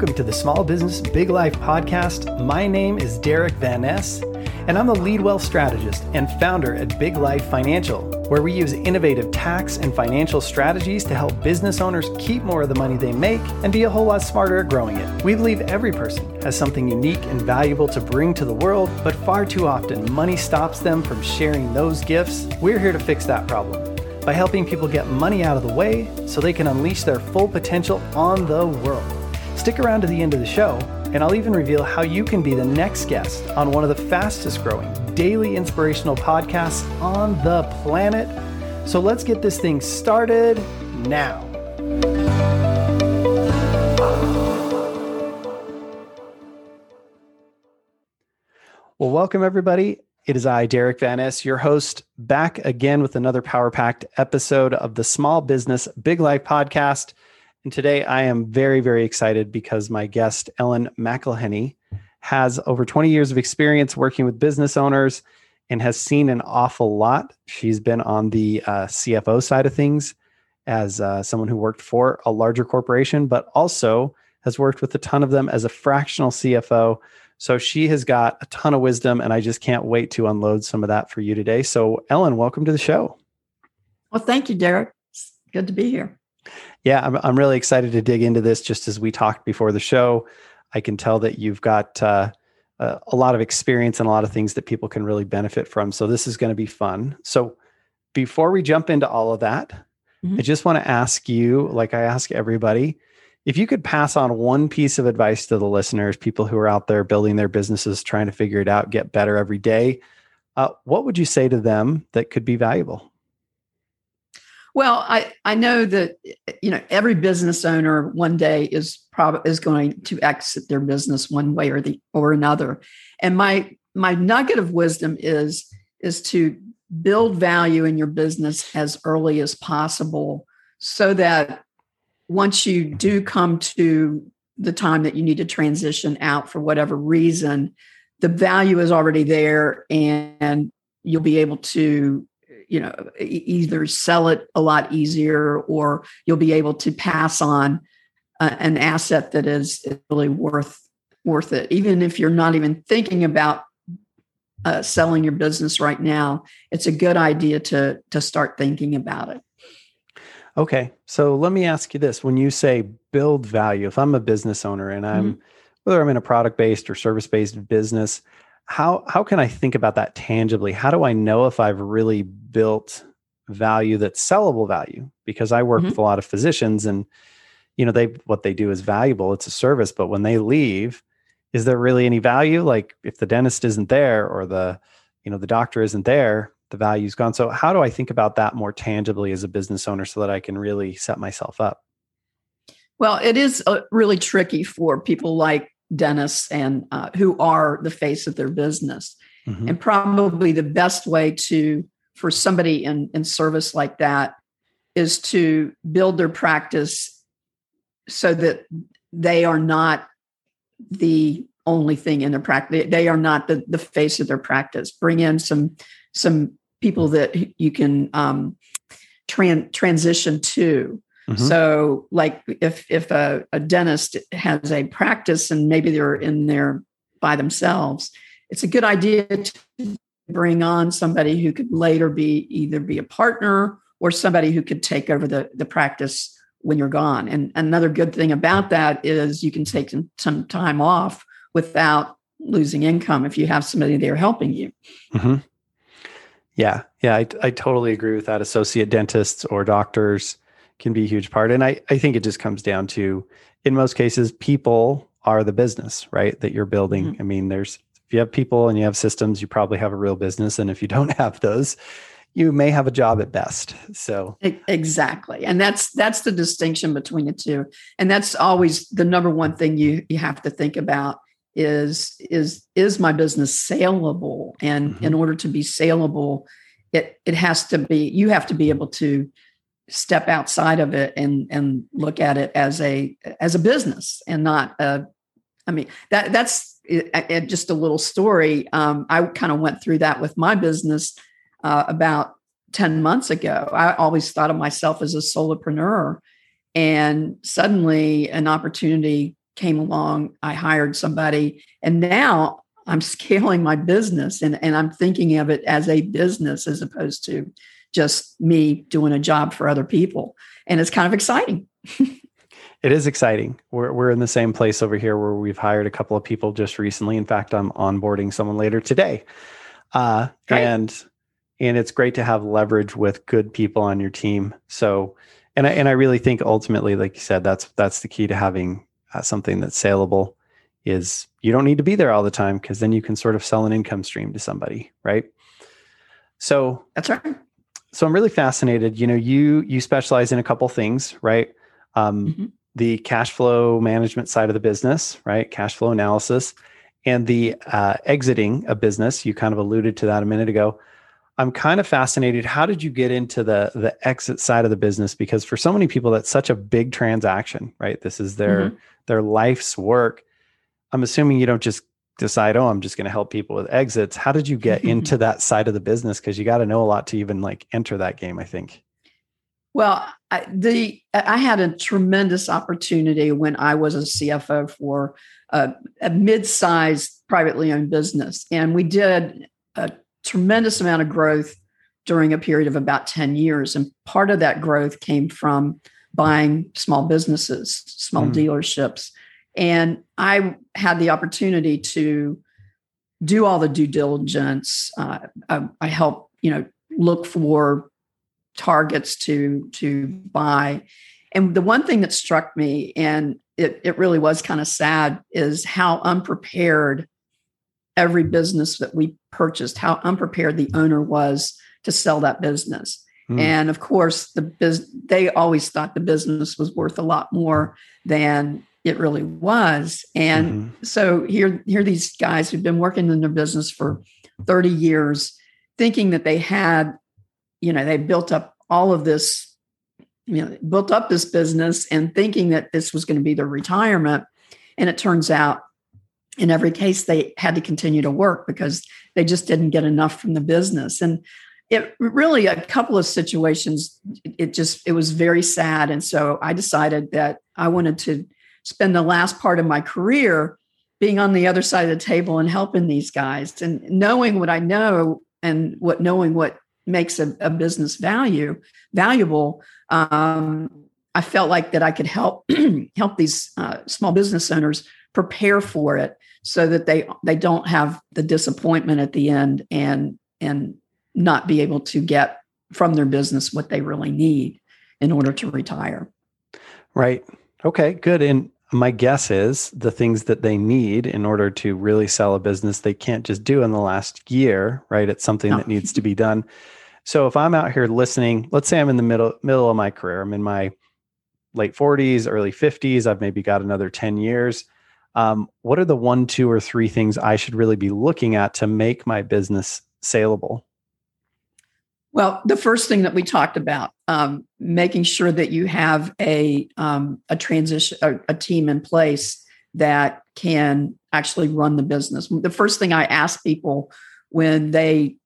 Welcome to the Small Business Big Life podcast. My name is Derek Van Ness, and I'm the lead wealth strategist and founder at Big Life Financial, where we use innovative tax and financial strategies to help business owners keep more of the money they make and be a whole lot smarter at growing it. We believe every person has something unique and valuable to bring to the world, but far too often money stops them from sharing those gifts. We're here to fix that problem by helping people get money out of the way so they can unleash their full potential on the world. Stick around to the end of the show, and I'll even reveal how you can be the next guest on one of the fastest growing daily inspirational podcasts on the planet. So let's get this thing started now. Well, welcome everybody. It is I, Derek Van Ness, your host, back again with another power packed episode of the Small Business Big Life podcast. And today I am very, very excited because my guest, Ellen McElhenney, has over 20 years of experience working with business owners and has seen an awful lot. She's been on the uh, CFO side of things as uh, someone who worked for a larger corporation, but also has worked with a ton of them as a fractional CFO so she has got a ton of wisdom, and I just can't wait to unload some of that for you today. So, Ellen, welcome to the show. Well, thank you, Derek. It's good to be here. Yeah, I'm, I'm really excited to dig into this just as we talked before the show. I can tell that you've got uh, a lot of experience and a lot of things that people can really benefit from. So, this is going to be fun. So, before we jump into all of that, mm-hmm. I just want to ask you, like I ask everybody, if you could pass on one piece of advice to the listeners, people who are out there building their businesses, trying to figure it out, get better every day, uh, what would you say to them that could be valuable? Well, I, I know that you know every business owner one day is probably is going to exit their business one way or the or another. And my my nugget of wisdom is is to build value in your business as early as possible so that once you do come to the time that you need to transition out for whatever reason, the value is already there and you'll be able to you know either sell it a lot easier or you'll be able to pass on uh, an asset that is really worth worth it even if you're not even thinking about uh, selling your business right now it's a good idea to to start thinking about it Okay. So let me ask you this. When you say build value, if I'm a business owner and I'm mm-hmm. whether I'm in a product based or service based business, how how can I think about that tangibly? How do I know if I've really built value that's sellable value? Because I work mm-hmm. with a lot of physicians and you know, they what they do is valuable. It's a service, but when they leave, is there really any value? Like if the dentist isn't there or the you know the doctor isn't there, the value's gone. So how do I think about that more tangibly as a business owner so that I can really set myself up? Well, it is uh, really tricky for people like dentists and uh, who are the face of their business. Mm-hmm. And probably the best way to for somebody in, in service like that is to build their practice so that they are not the only thing in their practice. They are not the, the face of their practice. Bring in some some people that you can um, tran- transition to. Mm-hmm. So, like if if a, a dentist has a practice and maybe they're in there by themselves, it's a good idea to bring on somebody who could later be either be a partner or somebody who could take over the the practice when you're gone. And another good thing about that is you can take some time off without losing income if you have somebody there helping you. Mm-hmm. Yeah, yeah, I, I totally agree with that. Associate dentists or doctors can be a huge part. And I, I think it just comes down to, in most cases, people are the business, right? That you're building. Mm-hmm. I mean, there's, if you have people and you have systems, you probably have a real business. And if you don't have those, you may have a job at best. So exactly. And that's, that's the distinction between the two. And that's always the number one thing you, you have to think about is is is my business saleable and mm-hmm. in order to be saleable it it has to be you have to be able to step outside of it and and look at it as a as a business and not a i mean that that's it, just a little story. Um, i kind of went through that with my business uh, about 10 months ago. I always thought of myself as a solopreneur and suddenly an opportunity came along, I hired somebody, and now I'm scaling my business and, and I'm thinking of it as a business as opposed to just me doing a job for other people. And it's kind of exciting. it is exciting. We're, we're in the same place over here where we've hired a couple of people just recently. In fact, I'm onboarding someone later today. Uh, and and it's great to have leverage with good people on your team. So, and I, and I really think ultimately, like you said, that's that's the key to having uh, something that's saleable. Is you don't need to be there all the time because then you can sort of sell an income stream to somebody, right? So that's right so I'm really fascinated. You know, you you specialize in a couple things, right? Um, mm-hmm. The cash flow management side of the business, right? Cash flow analysis, and the uh, exiting a business. You kind of alluded to that a minute ago. I'm kind of fascinated. How did you get into the the exit side of the business? Because for so many people, that's such a big transaction, right? This is their mm-hmm. their life's work. I'm assuming you don't just decide, oh, I'm just going to help people with exits. How did you get into that side of the business? Because you got to know a lot to even like enter that game. I think. Well, I, the I had a tremendous opportunity when I was a CFO for a, a mid-sized privately owned business, and we did a tremendous amount of growth during a period of about 10 years. And part of that growth came from buying small businesses, small mm. dealerships. And I had the opportunity to do all the due diligence. Uh, I, I help, you know, look for targets to to buy. And the one thing that struck me, and it, it really was kind of sad, is how unprepared every business that we purchased, how unprepared the owner was to sell that business. Mm. And of course, the biz- they always thought the business was worth a lot more than it really was. And mm-hmm. so here, here these guys who've been working in their business for 30 years, thinking that they had, you know, they built up all of this, you know, built up this business and thinking that this was going to be their retirement. And it turns out in every case they had to continue to work because they just didn't get enough from the business. And it really a couple of situations, it just it was very sad. And so I decided that I wanted to spend the last part of my career being on the other side of the table and helping these guys and knowing what I know and what knowing what makes a, a business value valuable. Um, I felt like that I could help help these uh, small business owners prepare for it so that they they don't have the disappointment at the end and and not be able to get from their business what they really need in order to retire. Right. Okay, good. And my guess is the things that they need in order to really sell a business, they can't just do in the last year, right? It's something no. that needs to be done. So if I'm out here listening, let's say I'm in the middle middle of my career, I'm in my late 40s, early 50s, I've maybe got another 10 years. Um, what are the one, two, or three things I should really be looking at to make my business saleable? Well, the first thing that we talked about, um, making sure that you have a um, a transition a, a, team in place that can actually run the business. The first thing I ask people when they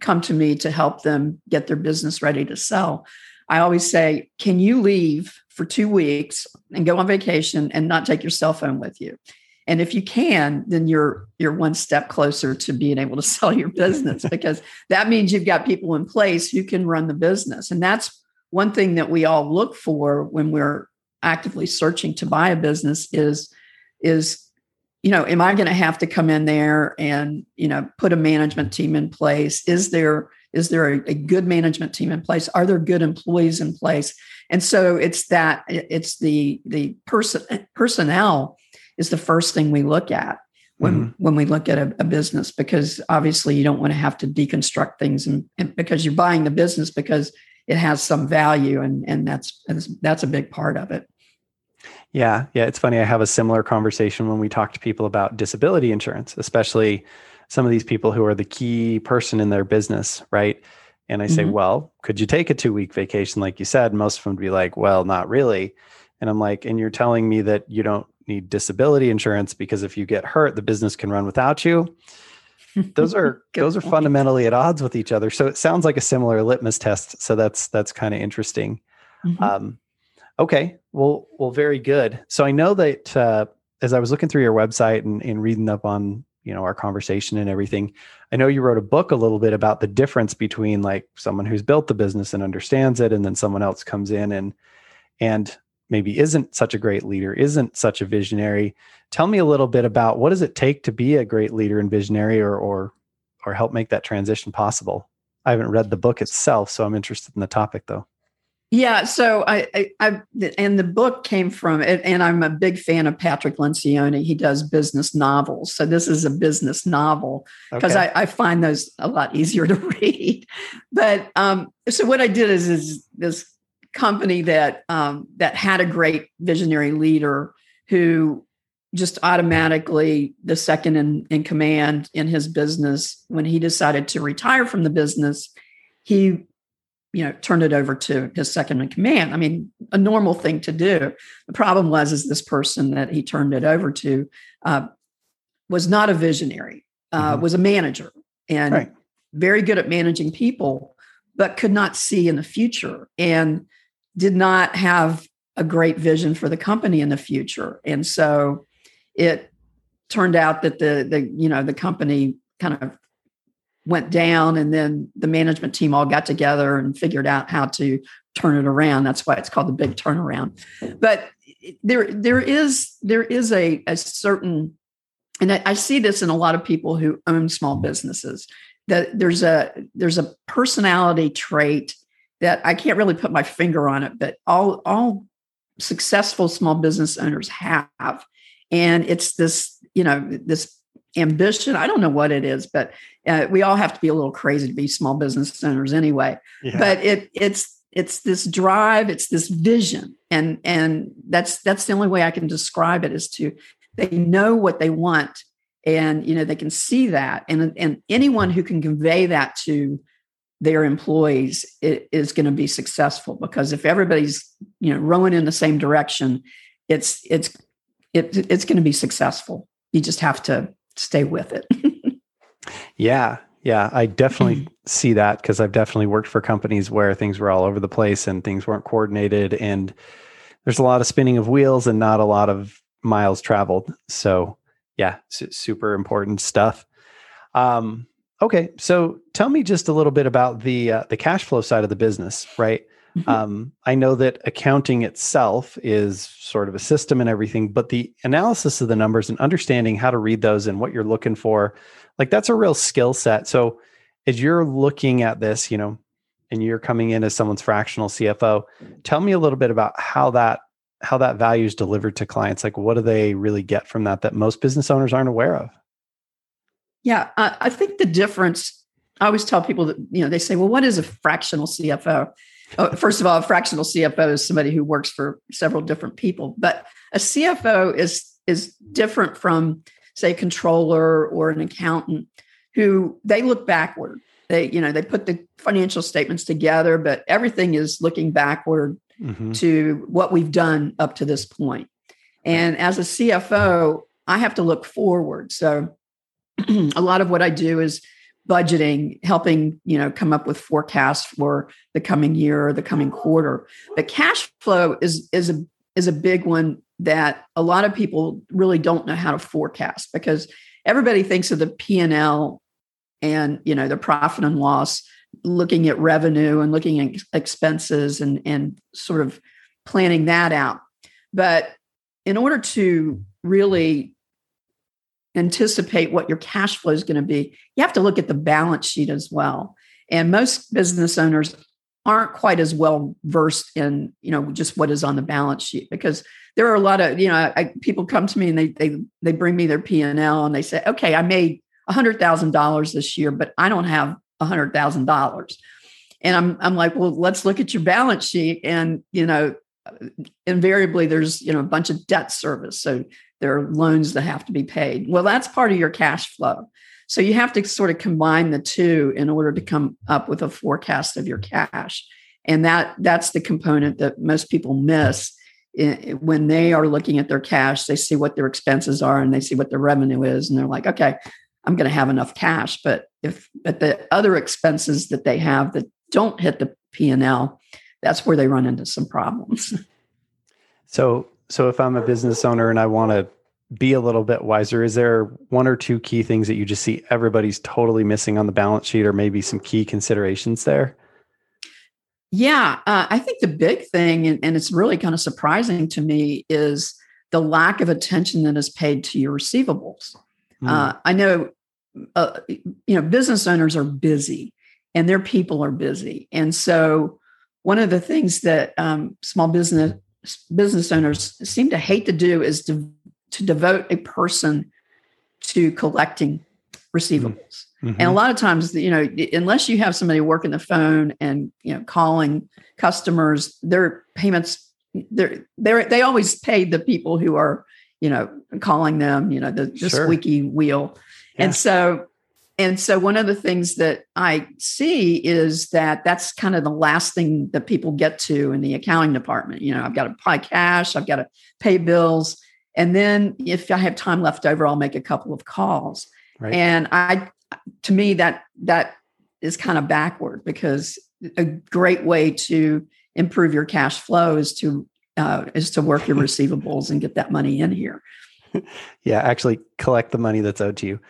come to me to help them get their business ready to sell, I always say, "Can you leave for two weeks and go on vacation and not take your cell phone with you?" And if you can then you're you're one step closer to being able to sell your business because that means you've got people in place who can run the business. And that's one thing that we all look for when we're actively searching to buy a business is is you know am i going to have to come in there and you know put a management team in place? Is there is there a, a good management team in place? Are there good employees in place? And so it's that it's the the person personnel is the first thing we look at when mm-hmm. when we look at a, a, business because obviously you don't want to have to deconstruct things and, and, because you're buying the business because it has some value and and that's that's a big part of it yeah yeah it's funny i have a similar conversation when we talk to people about disability insurance especially some of these people who are the key person in their business right and i say mm-hmm. well could you take a two week vacation like you said most of them would be like well not really and i'm like and you're telling me that you don't need disability insurance because if you get hurt, the business can run without you. Those are those are fundamentally at odds with each other. So it sounds like a similar litmus test. So that's that's kind of interesting. Mm-hmm. Um, okay, well, well, very good. So I know that uh, as I was looking through your website and, and reading up on you know our conversation and everything, I know you wrote a book a little bit about the difference between like someone who's built the business and understands it, and then someone else comes in and and maybe isn't such a great leader, isn't such a visionary. Tell me a little bit about what does it take to be a great leader and visionary, or or or help make that transition possible. I haven't read the book itself, so I'm interested in the topic though. Yeah, so I, I, I, and the book came from it, and I'm a big fan of Patrick Lencioni. He does business novels, so this is a business novel because okay. I, I, find those a lot easier to read. But um, so what I did is, is this company that um, that had a great visionary leader who just automatically the second in, in command in his business when he decided to retire from the business he you know turned it over to his second in command i mean a normal thing to do the problem was is this person that he turned it over to uh, was not a visionary uh, mm-hmm. was a manager and right. very good at managing people but could not see in the future and did not have a great vision for the company in the future. And so it turned out that the the you know the company kind of went down and then the management team all got together and figured out how to turn it around. That's why it's called the big turnaround. But there there is there is a, a certain and I, I see this in a lot of people who own small businesses that there's a there's a personality trait that I can't really put my finger on it, but all all successful small business owners have. And it's this, you know, this ambition. I don't know what it is, but uh, we all have to be a little crazy to be small business owners anyway. Yeah. But it it's it's this drive, it's this vision, and and that's that's the only way I can describe it is to they know what they want, and you know they can see that, and and anyone who can convey that to their employees is going to be successful because if everybody's you know rowing in the same direction, it's it's it, it's going to be successful. You just have to stay with it. yeah. Yeah. I definitely see that because I've definitely worked for companies where things were all over the place and things weren't coordinated. And there's a lot of spinning of wheels and not a lot of miles traveled. So, yeah, super important stuff. Um, okay. So tell me just a little bit about the, uh, the cash flow side of the business, right? Mm-hmm. Um, I know that accounting itself is sort of a system and everything, but the analysis of the numbers and understanding how to read those and what you're looking for, like that's a real skill set. So as you're looking at this, you know, and you're coming in as someone's fractional CFO, tell me a little bit about how that how that value is delivered to clients. Like, what do they really get from that that most business owners aren't aware of? Yeah, I think the difference. I always tell people that you know they say, "Well, what is a fractional CFO?" oh, first of all, a fractional CFO is somebody who works for several different people, but a CFO is is different from say a controller or an accountant who they look backward. They you know they put the financial statements together, but everything is looking backward mm-hmm. to what we've done up to this point. And as a CFO, I have to look forward. So a lot of what I do is budgeting, helping, you know, come up with forecasts for the coming year or the coming quarter. But cash flow is is a is a big one that a lot of people really don't know how to forecast because everybody thinks of the P&L and, you know, the profit and loss, looking at revenue and looking at expenses and and sort of planning that out. But in order to really anticipate what your cash flow is going to be, you have to look at the balance sheet as well. And most business owners aren't quite as well versed in, you know, just what is on the balance sheet because there are a lot of, you know, I, people come to me and they they they bring me their P and L and they say, okay, I made hundred thousand dollars this year, but I don't have hundred thousand dollars. And I'm I'm like, well, let's look at your balance sheet. And you know, invariably there's you know a bunch of debt service. So there are loans that have to be paid. Well, that's part of your cash flow. So you have to sort of combine the two in order to come up with a forecast of your cash. And that that's the component that most people miss when they are looking at their cash. They see what their expenses are and they see what their revenue is, and they're like, okay, I'm going to have enough cash. But if but the other expenses that they have that don't hit the P and L, that's where they run into some problems. So so if I'm a business owner and I want to be a little bit wiser, is there one or two key things that you just see everybody's totally missing on the balance sheet, or maybe some key considerations there? Yeah, uh, I think the big thing, and, and it's really kind of surprising to me, is the lack of attention that is paid to your receivables. Mm. Uh, I know, uh, you know, business owners are busy, and their people are busy, and so one of the things that um, small business business owners seem to hate to do is to, to devote a person to collecting receivables. Mm-hmm. And a lot of times, you know, unless you have somebody working the phone and you know calling customers, their payments they're they they always pay the people who are you know calling them, you know, the, the sure. squeaky wheel. Yeah. And so and so one of the things that I see is that that's kind of the last thing that people get to in the accounting department. You know, I've got to pay cash, I've got to pay bills, and then if I have time left over, I'll make a couple of calls. Right. And I, to me, that that is kind of backward because a great way to improve your cash flow is to uh, is to work your receivables and get that money in here. yeah, actually collect the money that's owed to you.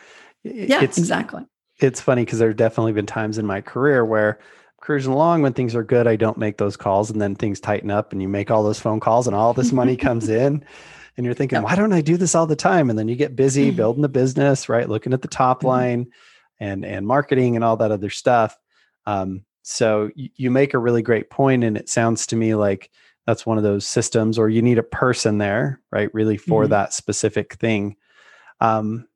Yeah, it's, exactly. It's funny because there's definitely been times in my career where cruising along when things are good, I don't make those calls, and then things tighten up, and you make all those phone calls, and all this money comes in, and you're thinking, yep. why don't I do this all the time? And then you get busy mm-hmm. building the business, right? Looking at the top mm-hmm. line, and and marketing and all that other stuff. Um, so you, you make a really great point, and it sounds to me like that's one of those systems, or you need a person there, right? Really for mm-hmm. that specific thing. Um,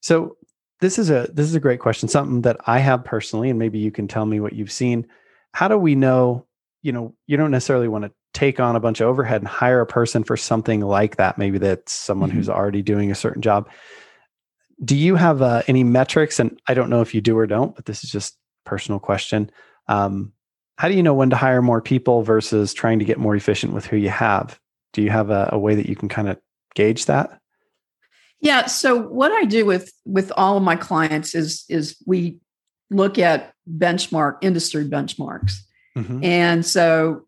so this is a this is a great question something that i have personally and maybe you can tell me what you've seen how do we know you know you don't necessarily want to take on a bunch of overhead and hire a person for something like that maybe that's someone mm-hmm. who's already doing a certain job do you have uh, any metrics and i don't know if you do or don't but this is just personal question um, how do you know when to hire more people versus trying to get more efficient with who you have do you have a, a way that you can kind of gauge that yeah. So what I do with with all of my clients is is we look at benchmark industry benchmarks, mm-hmm. and so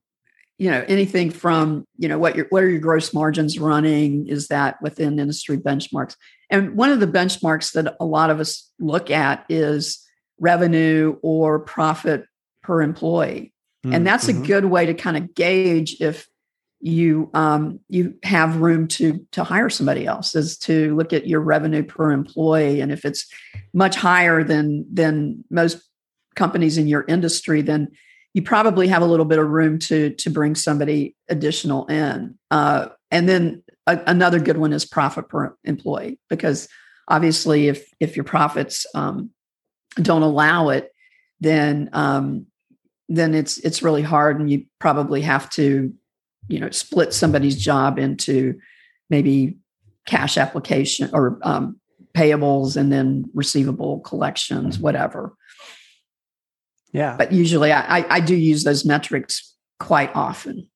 you know anything from you know what your what are your gross margins running is that within industry benchmarks and one of the benchmarks that a lot of us look at is revenue or profit per employee mm-hmm. and that's a mm-hmm. good way to kind of gauge if you um, you have room to to hire somebody else is to look at your revenue per employee and if it's much higher than than most companies in your industry then you probably have a little bit of room to to bring somebody additional in uh, and then a, another good one is profit per employee because obviously if if your profits um, don't allow it then um, then it's it's really hard and you probably have to you know split somebody's job into maybe cash application or um, payables and then receivable collections mm-hmm. whatever yeah. But usually I, I do use those metrics quite often.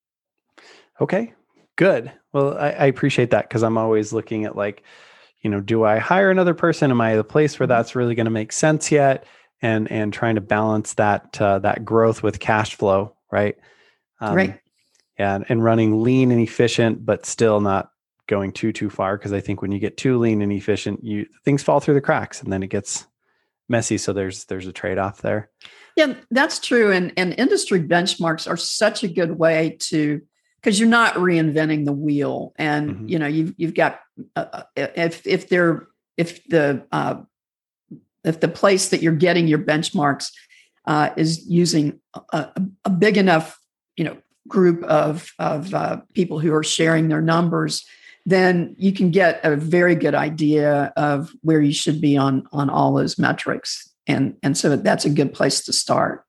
Okay good. Well i, I appreciate that because i'm always looking at like you know do i hire another person? Am i the place where mm-hmm. that's really going to make sense yet? And and trying to balance that uh, that growth with cash flow right? Um, right. and and running lean and efficient, but still not going too too far. Because I think when you get too lean and efficient, you things fall through the cracks, and then it gets messy. So there's there's a trade off there. Yeah, that's true. And and industry benchmarks are such a good way to because you're not reinventing the wheel, and mm-hmm. you know you've you've got uh, uh if if they're if the uh, if the place that you're getting your benchmarks uh, is using a, a, big enough you know group of, of uh, people who are sharing their numbers, then you can get a very good idea of where you should be on, on all those metrics. And, and so that's a good place to start.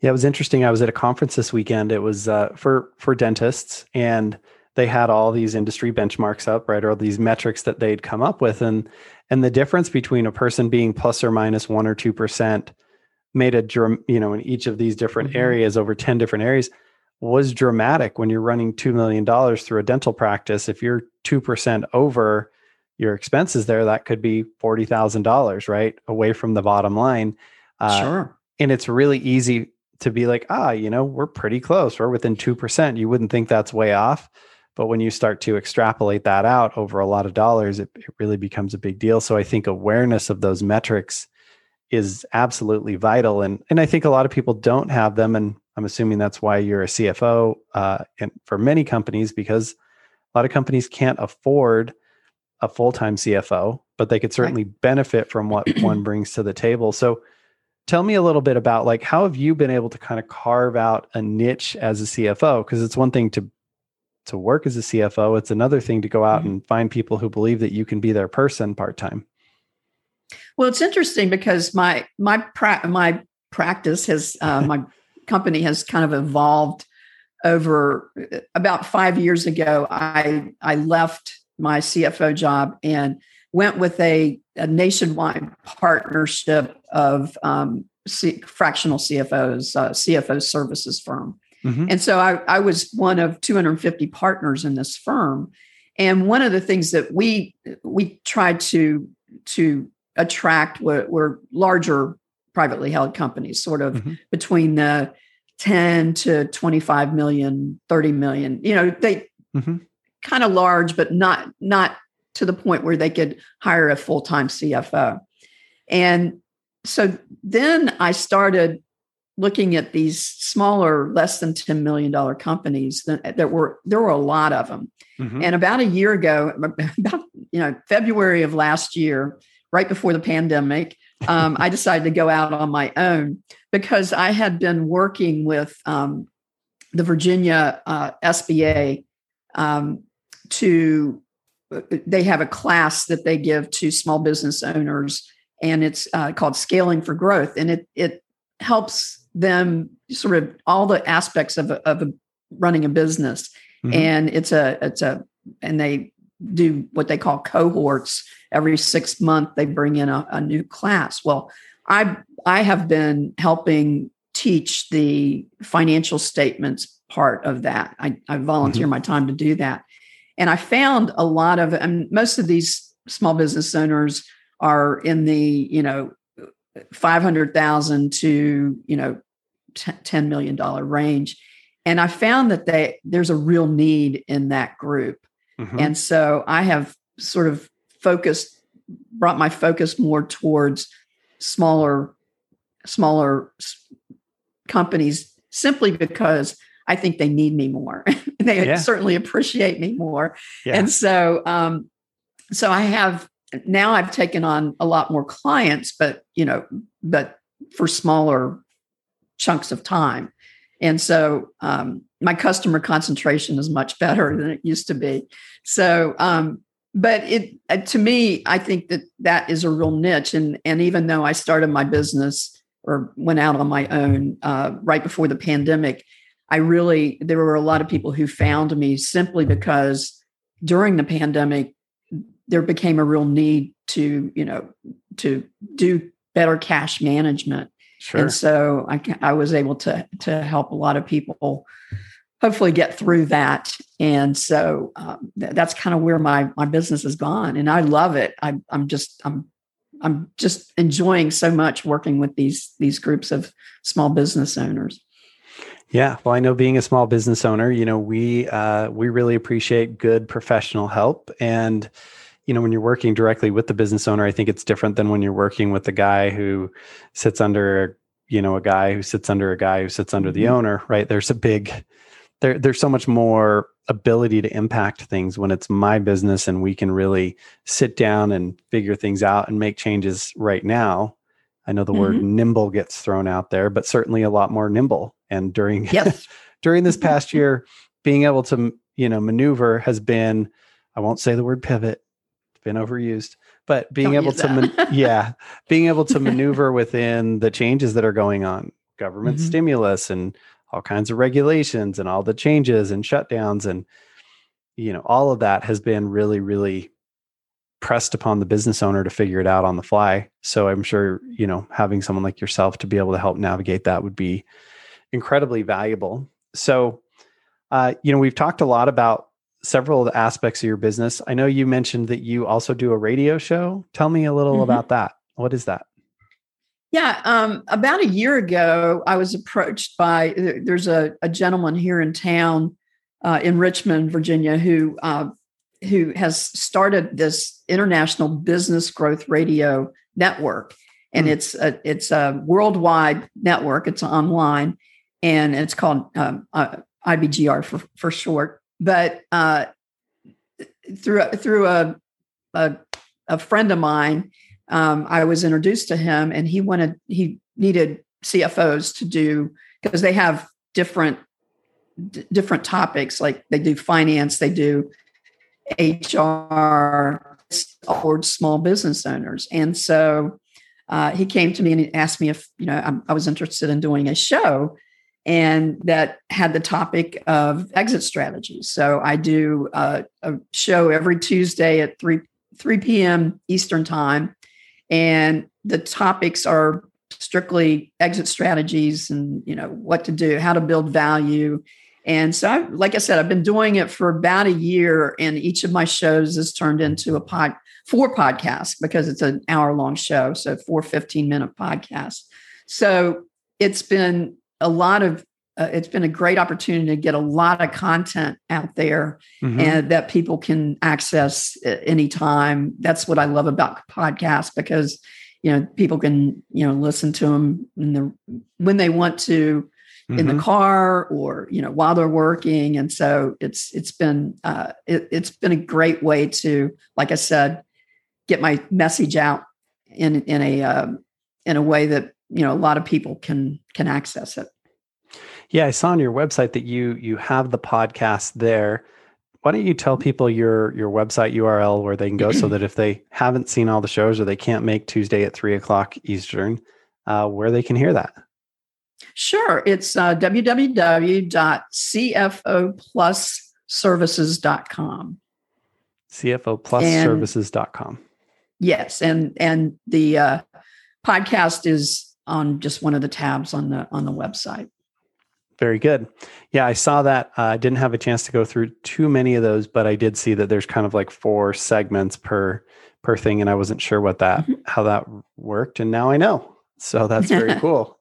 Yeah, it was interesting. I was at a conference this weekend. It was uh, for for dentists, and they had all these industry benchmarks up, right, or these metrics that they'd come up with, and and the difference between a person being plus or minus one or two percent made a you know in each of these different mm-hmm. areas over ten different areas was dramatic when you're running $2 million through a dental practice. If you're 2% over your expenses there, that could be $40,000, right? Away from the bottom line. Uh, sure. And it's really easy to be like, ah, you know, we're pretty close. We're within 2%. You wouldn't think that's way off. But when you start to extrapolate that out over a lot of dollars, it, it really becomes a big deal. So I think awareness of those metrics is absolutely vital. And, and I think a lot of people don't have them. And I'm assuming that's why you're a CFO uh, and for many companies, because a lot of companies can't afford a full-time CFO, but they could certainly right. benefit from what one brings to the table. So tell me a little bit about like how have you been able to kind of carve out a niche as a CFO because it's one thing to to work as a CFO, it's another thing to go out mm-hmm. and find people who believe that you can be their person part-time. Well, it's interesting because my my pra- my practice has uh, my company has kind of evolved over uh, about 5 years ago I I left my CFO job and went with a, a nationwide partnership of um, C- fractional CFOs, uh, CFO services firm. Mm-hmm. And so I, I was one of 250 partners in this firm. And one of the things that we we tried to to attract were, were larger privately held companies, sort of mm-hmm. between the 10 to 25 million, 30 million. You know, they mm-hmm kind of large, but not not to the point where they could hire a full time CFO. And so then I started looking at these smaller, less than $10 million companies that, that were, there were a lot of them. Mm-hmm. And about a year ago, about, you know, February of last year, right before the pandemic, um, I decided to go out on my own because I had been working with um, the Virginia uh, SBA um, to they have a class that they give to small business owners and it's uh, called scaling for growth and it it helps them sort of all the aspects of, of a, running a business mm-hmm. and it's a it's a and they do what they call cohorts every six month, they bring in a, a new class well i i have been helping teach the financial statements part of that i, I volunteer mm-hmm. my time to do that and I found a lot of, mean, most of these small business owners are in the, you know, 500,000 to, you know, $10 million range. And I found that they, there's a real need in that group. Mm-hmm. And so I have sort of focused, brought my focus more towards smaller, smaller companies simply because I think they need me more. they yeah. certainly appreciate me more. Yeah. And so, um, so I have now I've taken on a lot more clients, but you know, but for smaller chunks of time. And so um, my customer concentration is much better than it used to be. So, um, but it uh, to me, I think that that is a real niche. And and even though I started my business or went out on my own uh, right before the pandemic, I really, there were a lot of people who found me simply because during the pandemic, there became a real need to, you know, to do better cash management. Sure. And so I, I was able to, to help a lot of people hopefully get through that. And so um, th- that's kind of where my, my business has gone. And I love it. I, I'm just, I'm, I'm just enjoying so much working with these, these groups of small business owners. Yeah, well, I know being a small business owner, you know, we uh, we really appreciate good professional help, and you know, when you're working directly with the business owner, I think it's different than when you're working with the guy who sits under, you know, a guy who sits under a guy who sits under the mm-hmm. owner, right? There's a big, there, there's so much more ability to impact things when it's my business and we can really sit down and figure things out and make changes right now. I know the mm-hmm. word nimble gets thrown out there, but certainly a lot more nimble and during yes. during this past year, being able to you know maneuver has been I won't say the word pivot, been overused, but being Don't able to man- yeah, being able to maneuver within the changes that are going on, government mm-hmm. stimulus and all kinds of regulations and all the changes and shutdowns and you know all of that has been really really pressed upon the business owner to figure it out on the fly so i'm sure you know having someone like yourself to be able to help navigate that would be incredibly valuable. So, uh, you know, we've talked a lot about several of the aspects of your business. I know you mentioned that you also do a radio show. Tell me a little mm-hmm. about that. What is that? Yeah, um, about a year ago, I was approached by there's a, a gentleman here in town uh, in Richmond, Virginia, who uh, who has started this international business growth radio network, and mm. it's a it's a worldwide network. It's online, and it's called um, uh, IBGR for for short. But uh, through through a, a, a friend of mine, um, I was introduced to him, and he wanted he needed CFOs to do because they have different d- different topics. Like they do finance, they do HR, towards small business owners, and so uh, he came to me and asked me if you know I, I was interested in doing a show and that had the topic of exit strategies. So I do a, a show every Tuesday at 3 3 p.m. Eastern time, and the topics are strictly exit strategies and you know what to do, how to build value. And so, I, like I said, I've been doing it for about a year, and each of my shows has turned into a pod, four podcasts because it's an hour long show. So, four 15 minute podcasts. So, it's been a lot of uh, it's been a great opportunity to get a lot of content out there mm-hmm. and that people can access anytime that's what i love about podcasts because you know people can you know listen to them in the, when they want to mm-hmm. in the mm-hmm. car or you know while they're working and so it's it's been uh, it, it's been a great way to like i said get my message out in in a uh, in a way that you know a lot of people can can access it yeah, I saw on your website that you you have the podcast there. Why don't you tell people your your website URL where they can go so that if they haven't seen all the shows or they can't make Tuesday at three o'clock Eastern, uh, where they can hear that? Sure. It's uh, www.cfoplusservices.com. CFOplusservices.com. Yes, and and the uh, podcast is on just one of the tabs on the on the website. Very good. Yeah, I saw that. Uh, I didn't have a chance to go through too many of those, but I did see that there's kind of like four segments per per thing, and I wasn't sure what that mm-hmm. how that worked, and now I know. So that's very cool.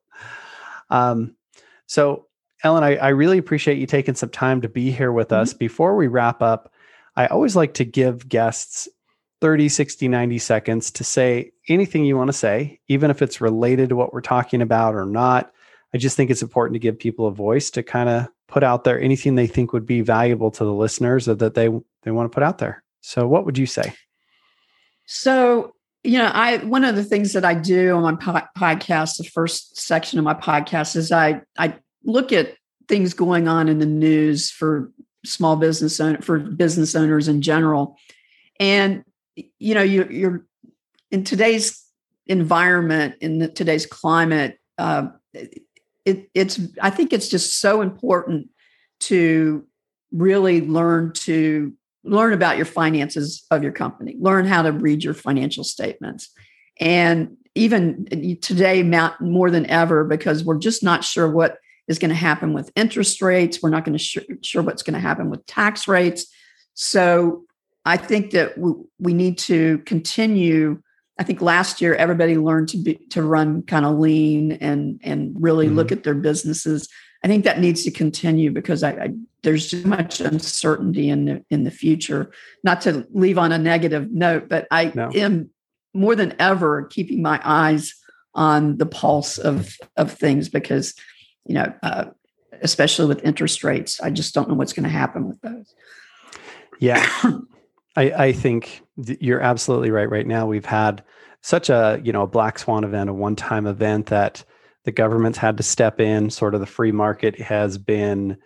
Um, so Ellen, I, I, really appreciate you taking some time to be here with mm-hmm. us. Before we wrap up, I always like to give guests 30, 60, 90 seconds to say anything you want to say, even if it's related to what we're talking about or not. I just think it's important to give people a voice to kind of put out there anything they think would be valuable to the listeners or that they they want to put out there. So what would you say? So, you know, I one of the things that I do on my po- podcast, the first section of my podcast is I I look at things going on in the news for small business owner, for business owners in general. And you know, you, you're in today's environment, in the, today's climate, uh, it, it's i think it's just so important to really learn to learn about your finances of your company learn how to read your financial statements. And even today more than ever because we're just not sure what is going to happen with interest rates we're not going to sure, sure what's going to happen with tax rates. So i think that we, we need to continue I think last year everybody learned to be to run kind of lean and and really mm-hmm. look at their businesses. I think that needs to continue because I, I, there's too much uncertainty in the in the future. Not to leave on a negative note, but I no. am more than ever keeping my eyes on the pulse of of things because you know, uh, especially with interest rates, I just don't know what's going to happen with those. Yeah, I, I think you're absolutely right. Right now, we've had such a you know a black swan event, a one-time event that the government's had to step in. Sort of the free market has been,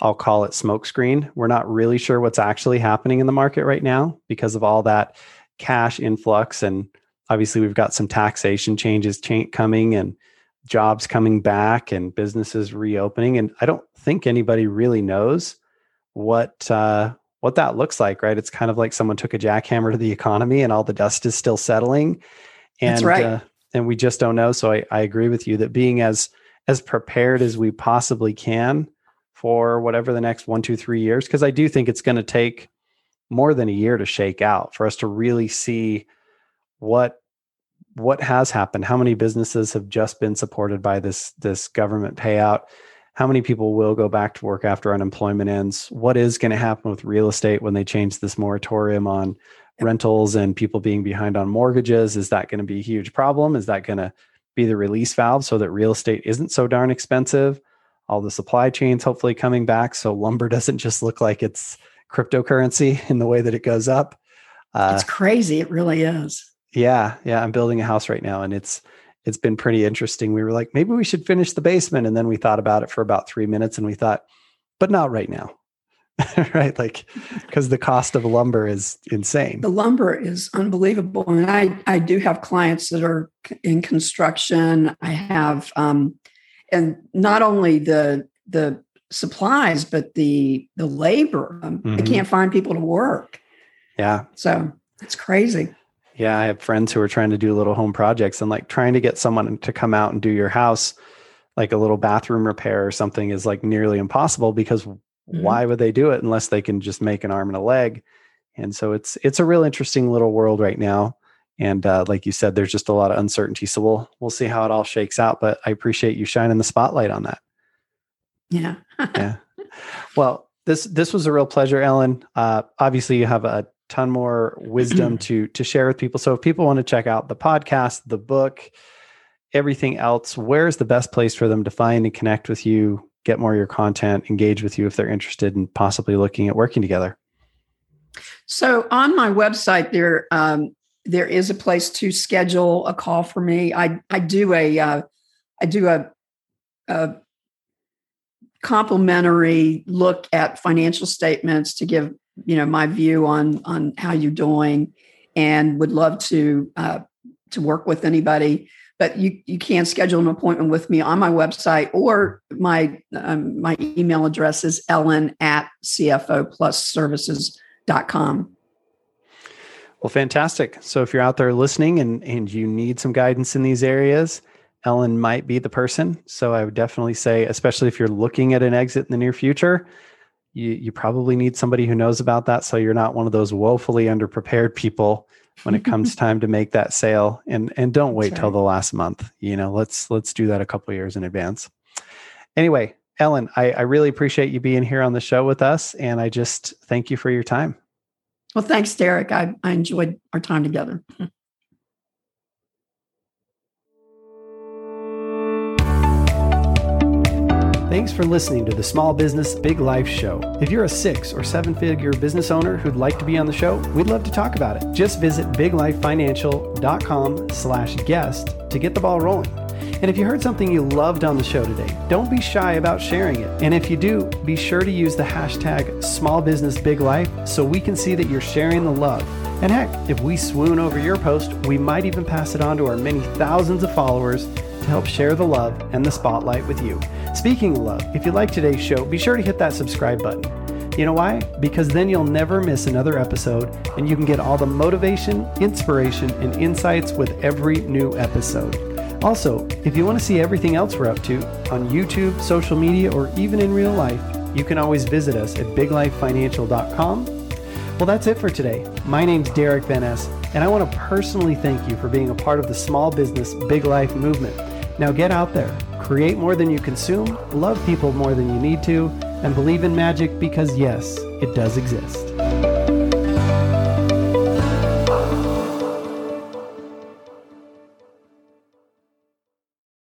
I'll call it smokescreen. We're not really sure what's actually happening in the market right now because of all that cash influx, and obviously we've got some taxation changes cha- coming and jobs coming back and businesses reopening. And I don't think anybody really knows what uh, what that looks like, right? It's kind of like someone took a jackhammer to the economy and all the dust is still settling. And, That's right. Uh, and we just don't know. So I, I agree with you that being as as prepared as we possibly can for whatever the next one, two, three years, because I do think it's going to take more than a year to shake out for us to really see what what has happened how many businesses have just been supported by this this government payout how many people will go back to work after unemployment ends? What is going to happen with real estate when they change this moratorium on rentals and people being behind on mortgages? Is that going to be a huge problem? Is that going to be the release valve so that real estate isn't so darn expensive? All the supply chains hopefully coming back so lumber doesn't just look like it's cryptocurrency in the way that it goes up. Uh, it's crazy. It really is. Yeah, yeah. I'm building a house right now, and it's it's been pretty interesting. We were like, maybe we should finish the basement, and then we thought about it for about three minutes, and we thought, but not right now. right? Like because the cost of lumber is insane. The lumber is unbelievable and i i do have clients that are in construction. I have um and not only the the supplies but the the labor. Um, mm-hmm. i can't find people to work. Yeah. So it's crazy yeah i have friends who are trying to do little home projects and like trying to get someone to come out and do your house like a little bathroom repair or something is like nearly impossible because Mm-hmm. Why would they do it unless they can just make an arm and a leg? And so it's it's a real interesting little world right now. And uh, like you said, there's just a lot of uncertainty. So we'll we'll see how it all shakes out. But I appreciate you shining the spotlight on that. Yeah. yeah. Well, this this was a real pleasure, Ellen. Uh, obviously, you have a ton more wisdom to to share with people. So if people want to check out the podcast, the book, everything else, where's the best place for them to find and connect with you? get more of your content, engage with you if they're interested in possibly looking at working together? So on my website, there um, there is a place to schedule a call for me. I I do a uh, I do a, a complimentary look at financial statements to give you know my view on on how you're doing, and would love to uh, to work with anybody but you you can schedule an appointment with me on my website or my um, my email address is ellen at cfo plus cfoplusservices.com well fantastic. So if you're out there listening and and you need some guidance in these areas ellen might be the person. So i would definitely say especially if you're looking at an exit in the near future you you probably need somebody who knows about that so you're not one of those woefully underprepared people when it comes time to make that sale. And and don't wait right. till the last month you know let's let's do that a couple years in advance. Anyway ellen I, I really appreciate you being here on the show with us and i just thank you for your time. Well thanks derek. I, I enjoyed our time together Thanks for listening to the Small Business Big Life Show. If you're a six or seven figure business owner who'd like to be on the show, we'd love to talk about it. Just visit biglifefinancial.com slash guest to get the ball rolling. And if you heard something you loved on the show today, don't be shy about sharing it. And if you do, be sure to use the hashtag Small Business Big Life so we can see that you're sharing the love. And heck, if we swoon over your post, we might even pass it on to our many thousands of followers to help share the love and the spotlight with you. Speaking of love, if you like today's show, be sure to hit that subscribe button. You know why? Because then you'll never miss another episode and you can get all the motivation, inspiration, and insights with every new episode. Also, if you want to see everything else we're up to on YouTube, social media, or even in real life, you can always visit us at biglifefinancial.com. Well, that's it for today. My name's Derek Van Ness, and I want to personally thank you for being a part of the small business big life movement. Now get out there, create more than you consume, love people more than you need to, and believe in magic because, yes, it does exist.